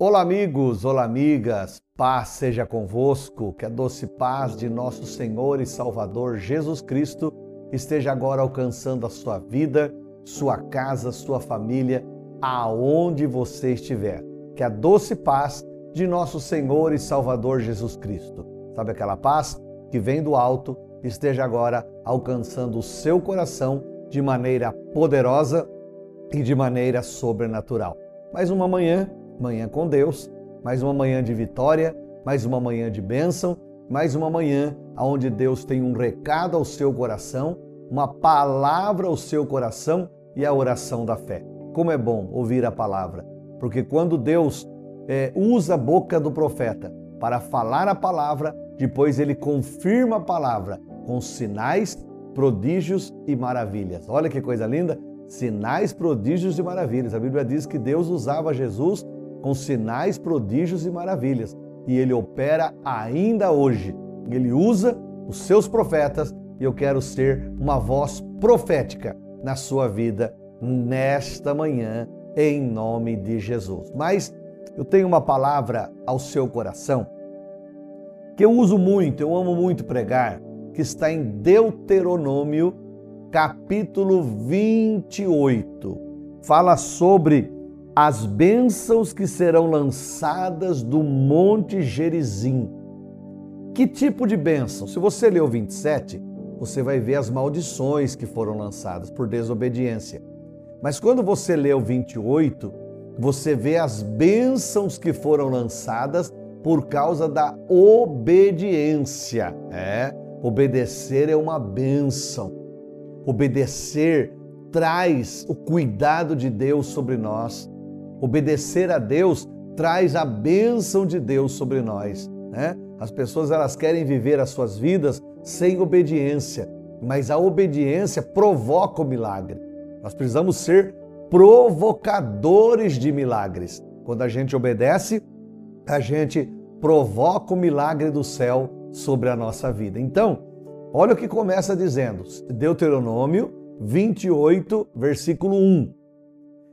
Olá, amigos, olá, amigas, paz seja convosco, que a doce paz de nosso Senhor e Salvador Jesus Cristo esteja agora alcançando a sua vida, sua casa, sua família, aonde você estiver. Que a doce paz de nosso Senhor e Salvador Jesus Cristo, sabe aquela paz que vem do alto, esteja agora alcançando o seu coração de maneira poderosa e de maneira sobrenatural. Mais uma manhã Manhã com Deus, mais uma manhã de vitória, mais uma manhã de bênção, mais uma manhã onde Deus tem um recado ao seu coração, uma palavra ao seu coração e a oração da fé. Como é bom ouvir a palavra, porque quando Deus é, usa a boca do profeta para falar a palavra, depois ele confirma a palavra com sinais, prodígios e maravilhas. Olha que coisa linda! Sinais, prodígios e maravilhas. A Bíblia diz que Deus usava Jesus com sinais, prodígios e maravilhas. E ele opera ainda hoje. Ele usa os seus profetas e eu quero ser uma voz profética na sua vida nesta manhã, em nome de Jesus. Mas eu tenho uma palavra ao seu coração que eu uso muito, eu amo muito pregar, que está em Deuteronômio, capítulo 28. Fala sobre as bênçãos que serão lançadas do Monte Gerizim. Que tipo de bênção? Se você ler o 27, você vai ver as maldições que foram lançadas por desobediência. Mas quando você lê o 28, você vê as bênçãos que foram lançadas por causa da obediência. É, obedecer é uma bênção. Obedecer traz o cuidado de Deus sobre nós. Obedecer a Deus traz a bênção de Deus sobre nós. Né? As pessoas elas querem viver as suas vidas sem obediência, mas a obediência provoca o milagre. Nós precisamos ser provocadores de milagres. Quando a gente obedece, a gente provoca o milagre do céu sobre a nossa vida. Então, olha o que começa dizendo, Deuteronômio 28, versículo 1.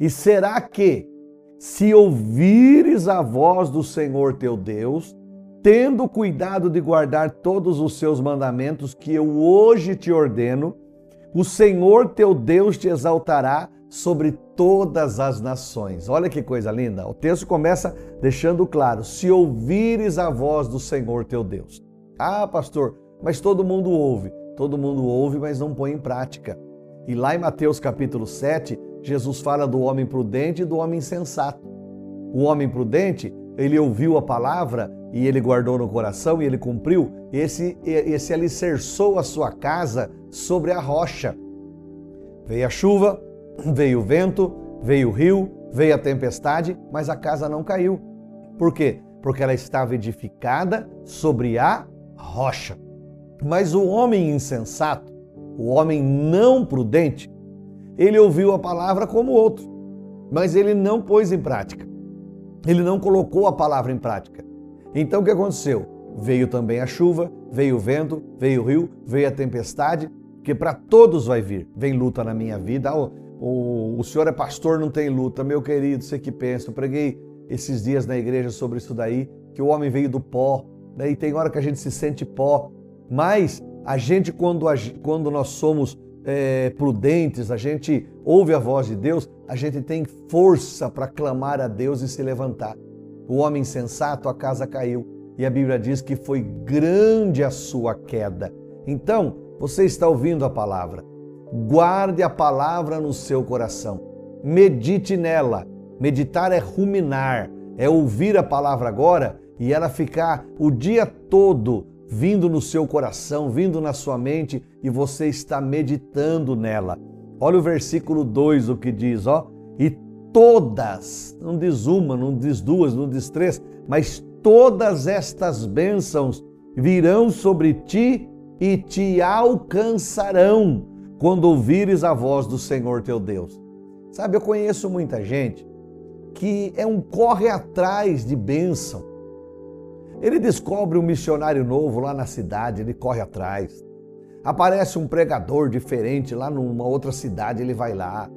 E será que se ouvires a voz do Senhor teu Deus, tendo cuidado de guardar todos os seus mandamentos que eu hoje te ordeno, o Senhor teu Deus te exaltará sobre todas as nações. Olha que coisa linda. O texto começa deixando claro: se ouvires a voz do Senhor teu Deus. Ah, pastor, mas todo mundo ouve. Todo mundo ouve, mas não põe em prática. E lá em Mateus capítulo 7, Jesus fala do homem prudente e do homem sensato. O homem prudente, ele ouviu a palavra e ele guardou no coração e ele cumpriu. Esse, esse alicerçou a sua casa sobre a rocha. Veio a chuva, veio o vento, veio o rio, veio a tempestade, mas a casa não caiu. Por quê? Porque ela estava edificada sobre a rocha. Mas o homem insensato, o homem não prudente, ele ouviu a palavra como outro, mas ele não pôs em prática. Ele não colocou a palavra em prática. Então o que aconteceu? Veio também a chuva, veio o vento, veio o rio, veio a tempestade, que para todos vai vir. Vem luta na minha vida. Oh, o, o senhor é pastor, não tem luta. Meu querido, você que pensa, eu preguei esses dias na igreja sobre isso daí, que o homem veio do pó, daí tem hora que a gente se sente pó, mas a gente, quando, quando nós somos é, prudentes, a gente ouve a voz de Deus, a gente tem força para clamar a Deus e se levantar. O homem sensato, a casa caiu. E a Bíblia diz que foi grande a sua queda. Então, você está ouvindo a palavra. Guarde a palavra no seu coração. Medite nela. Meditar é ruminar, é ouvir a palavra agora e ela ficar o dia todo vindo no seu coração, vindo na sua mente e você está meditando nela. Olha o versículo 2 o que diz, ó, e todas, não diz uma, não diz duas, não diz três, mas todas estas bênçãos virão sobre ti e te alcançarão quando ouvires a voz do Senhor teu Deus. Sabe, eu conheço muita gente que é um corre atrás de bênção ele descobre um missionário novo lá na cidade, ele corre atrás. Aparece um pregador diferente lá numa outra cidade, ele vai lá.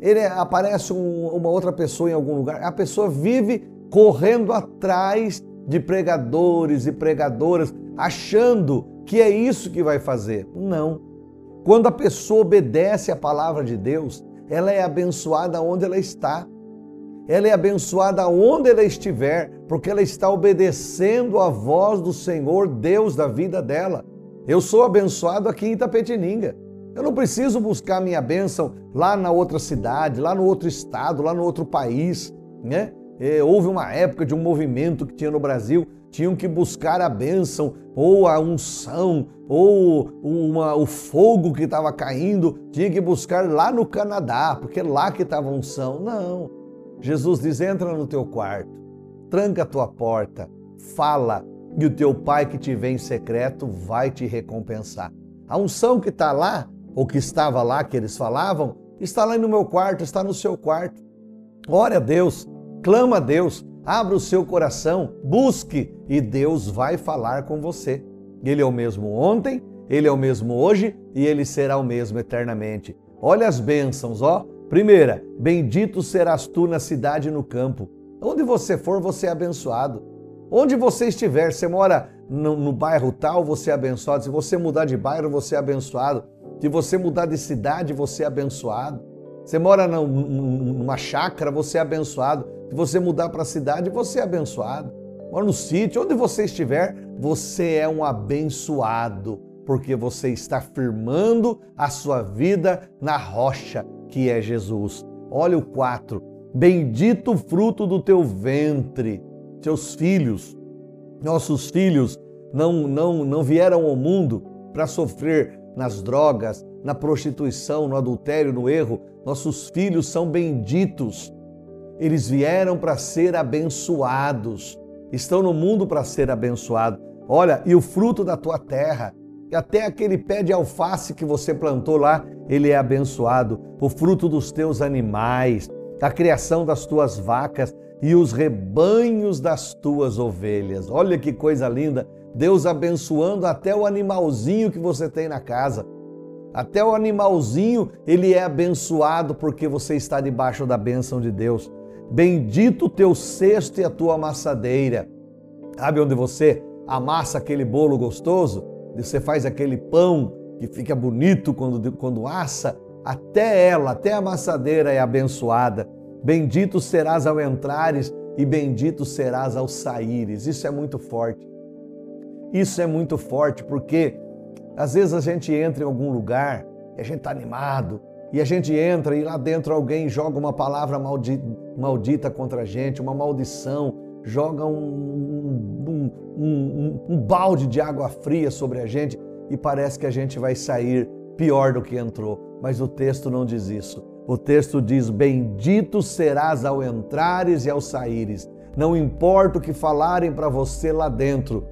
Ele aparece um, uma outra pessoa em algum lugar, a pessoa vive correndo atrás de pregadores e pregadoras, achando que é isso que vai fazer. Não. Quando a pessoa obedece à palavra de Deus, ela é abençoada onde ela está. Ela é abençoada onde ela estiver, porque ela está obedecendo à voz do Senhor, Deus da vida dela. Eu sou abençoado aqui em Itapetininga. Eu não preciso buscar minha bênção lá na outra cidade, lá no outro estado, lá no outro país, né? É, houve uma época de um movimento que tinha no Brasil, tinham que buscar a bênção, ou a unção, ou uma, o fogo que estava caindo, tinha que buscar lá no Canadá, porque lá que estava a unção. Não. Jesus diz: entra no teu quarto, tranca a tua porta, fala, e o teu pai que te vê em secreto vai te recompensar. A unção que está lá, ou que estava lá, que eles falavam, está lá no meu quarto, está no seu quarto. Ore a Deus, clama a Deus, abra o seu coração, busque e Deus vai falar com você. Ele é o mesmo ontem, ele é o mesmo hoje e ele será o mesmo eternamente. Olha as bênçãos, ó. Primeira, bendito serás tu na cidade e no campo. Onde você for, você é abençoado. Onde você estiver, você mora no, no bairro tal, você é abençoado. Se você mudar de bairro, você é abençoado. Se você mudar de cidade, você é abençoado. Você mora numa chácara, você é abençoado. Se você mudar para a cidade, você é abençoado. Mora no sítio, onde você estiver, você é um abençoado, porque você está firmando a sua vida na rocha que é Jesus. Olha o 4. Bendito o fruto do teu ventre, teus filhos. Nossos filhos não, não, não vieram ao mundo para sofrer nas drogas, na prostituição, no adultério, no erro. Nossos filhos são benditos. Eles vieram para ser abençoados. Estão no mundo para ser abençoados. Olha, e o fruto da tua terra, até aquele pé de alface que você plantou lá, ele é abençoado. O fruto dos teus animais, a criação das tuas vacas e os rebanhos das tuas ovelhas. Olha que coisa linda! Deus abençoando até o animalzinho que você tem na casa. Até o animalzinho, ele é abençoado porque você está debaixo da bênção de Deus. Bendito o teu cesto e a tua amassadeira. Sabe onde você amassa aquele bolo gostoso? Você faz aquele pão que fica bonito quando, quando assa? Até ela, até a amassadeira é abençoada. Bendito serás ao entrares e bendito serás ao saíres. Isso é muito forte. Isso é muito forte porque às vezes a gente entra em algum lugar e a gente está animado e a gente entra e lá dentro alguém joga uma palavra maldita, maldita contra a gente, uma maldição, joga um, um, um, um, balde de água fria sobre a gente e parece que a gente vai sair pior do que entrou. Mas o texto não diz isso. O texto diz: Bendito serás ao entrares e ao saíres. Não importa o que falarem para você lá dentro,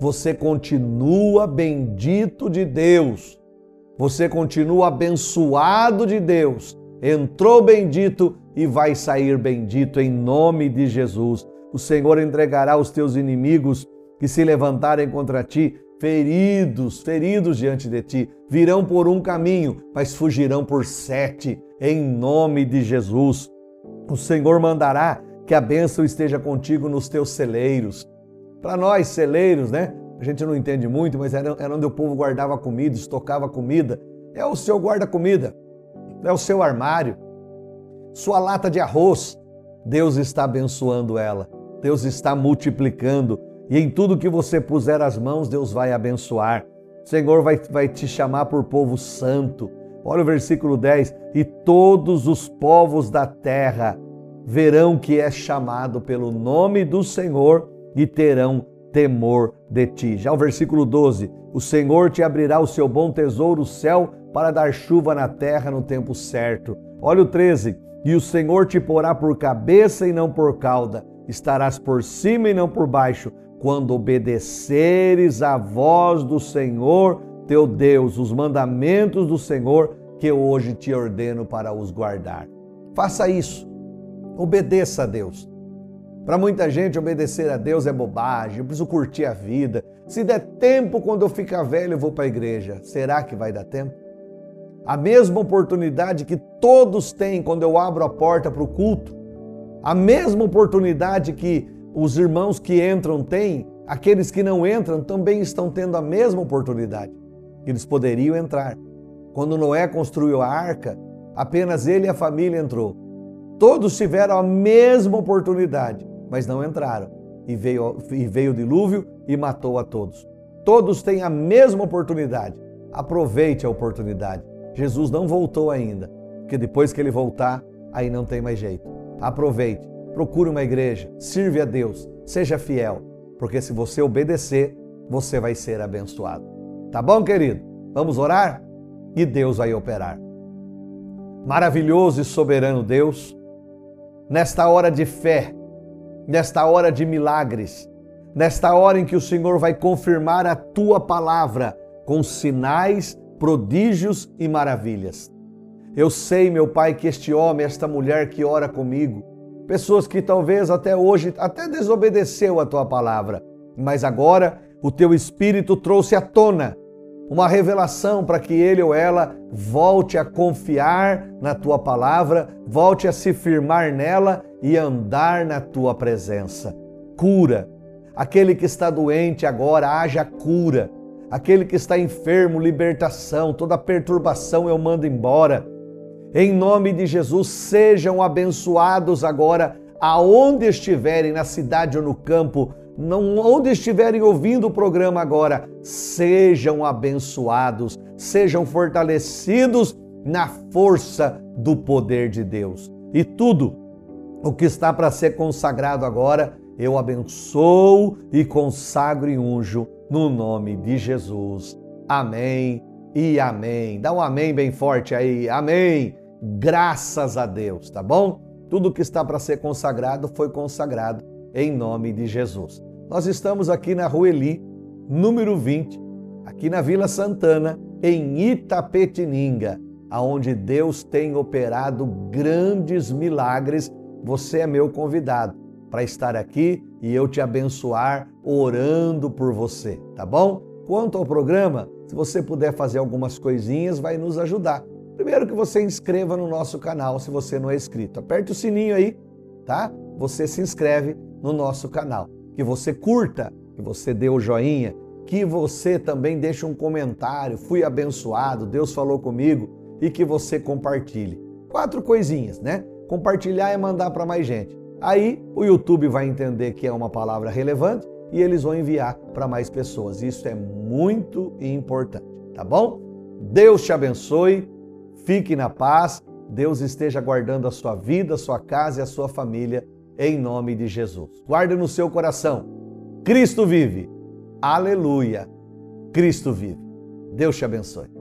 você continua bendito de Deus. Você continua abençoado de Deus. Entrou bendito e vai sair bendito em nome de Jesus. O Senhor entregará os teus inimigos que se levantarem contra ti, feridos, feridos diante de ti. Virão por um caminho, mas fugirão por sete, em nome de Jesus. O Senhor mandará que a bênção esteja contigo nos teus celeiros para nós, celeiros, né? A gente não entende muito, mas era, era onde o povo guardava comida, estocava comida. É o seu guarda-comida, é o seu armário, sua lata de arroz. Deus está abençoando ela, Deus está multiplicando, e em tudo que você puser as mãos, Deus vai abençoar. O Senhor vai, vai te chamar por povo santo. Olha o versículo 10: E todos os povos da terra verão que é chamado pelo nome do Senhor e terão temor de ti. Já o versículo 12: O Senhor te abrirá o seu bom tesouro, o céu, para dar chuva na terra no tempo certo. Olha o 13: E o Senhor te porá por cabeça e não por cauda, estarás por cima e não por baixo, quando obedeceres à voz do Senhor teu Deus, os mandamentos do Senhor que hoje te ordeno para os guardar. Faça isso. Obedeça a Deus. Para muita gente, obedecer a Deus é bobagem, eu preciso curtir a vida. Se der tempo, quando eu ficar velho, eu vou para a igreja. Será que vai dar tempo? A mesma oportunidade que todos têm quando eu abro a porta para o culto, A mesma oportunidade que os irmãos que entram têm, aqueles que não entram também estão tendo a mesma oportunidade. Eles poderiam entrar. Quando Noé construiu a arca, apenas ele e a família entrou. Todos tiveram a mesma oportunidade, mas não entraram. E veio, e veio o dilúvio e matou a todos. Todos têm a mesma oportunidade. Aproveite a oportunidade. Jesus não voltou ainda, porque depois que ele voltar, aí não tem mais jeito. Aproveite, procure uma igreja, sirva a Deus, seja fiel, porque se você obedecer, você vai ser abençoado. Tá bom, querido? Vamos orar? E Deus vai operar. Maravilhoso e soberano Deus, nesta hora de fé, nesta hora de milagres, nesta hora em que o Senhor vai confirmar a tua palavra com sinais, prodígios e maravilhas. Eu sei, meu Pai, que este homem, esta mulher que ora comigo, pessoas que talvez até hoje até desobedeceu a tua palavra, mas agora o teu espírito trouxe à tona uma revelação para que ele ou ela volte a confiar na tua palavra, volte a se firmar nela e andar na tua presença. Cura. Aquele que está doente agora, haja cura. Aquele que está enfermo, libertação. Toda perturbação eu mando embora. Em nome de Jesus, sejam abençoados agora, aonde estiverem, na cidade ou no campo não, onde estiverem ouvindo o programa agora, sejam abençoados, sejam fortalecidos na força do poder de Deus. E tudo o que está para ser consagrado agora, eu abençoo e consagro e unjo no nome de Jesus. Amém e amém. Dá um amém bem forte aí. Amém. Graças a Deus, tá bom? Tudo que está para ser consagrado foi consagrado em nome de Jesus. Nós estamos aqui na Rua Eli, número 20, aqui na Vila Santana, em Itapetininga, aonde Deus tem operado grandes milagres. Você é meu convidado para estar aqui e eu te abençoar orando por você, tá bom? Quanto ao programa, se você puder fazer algumas coisinhas, vai nos ajudar. Primeiro que você inscreva no nosso canal se você não é inscrito. Aperte o sininho aí, tá? Você se inscreve no nosso canal. Que você curta, que você dê o joinha, que você também deixe um comentário. Fui abençoado, Deus falou comigo e que você compartilhe. Quatro coisinhas, né? Compartilhar é mandar para mais gente. Aí o YouTube vai entender que é uma palavra relevante e eles vão enviar para mais pessoas. Isso é muito importante, tá bom? Deus te abençoe, fique na paz, Deus esteja guardando a sua vida, a sua casa e a sua família em nome de Jesus. Guarde no seu coração: Cristo vive. Aleluia. Cristo vive. Deus te abençoe.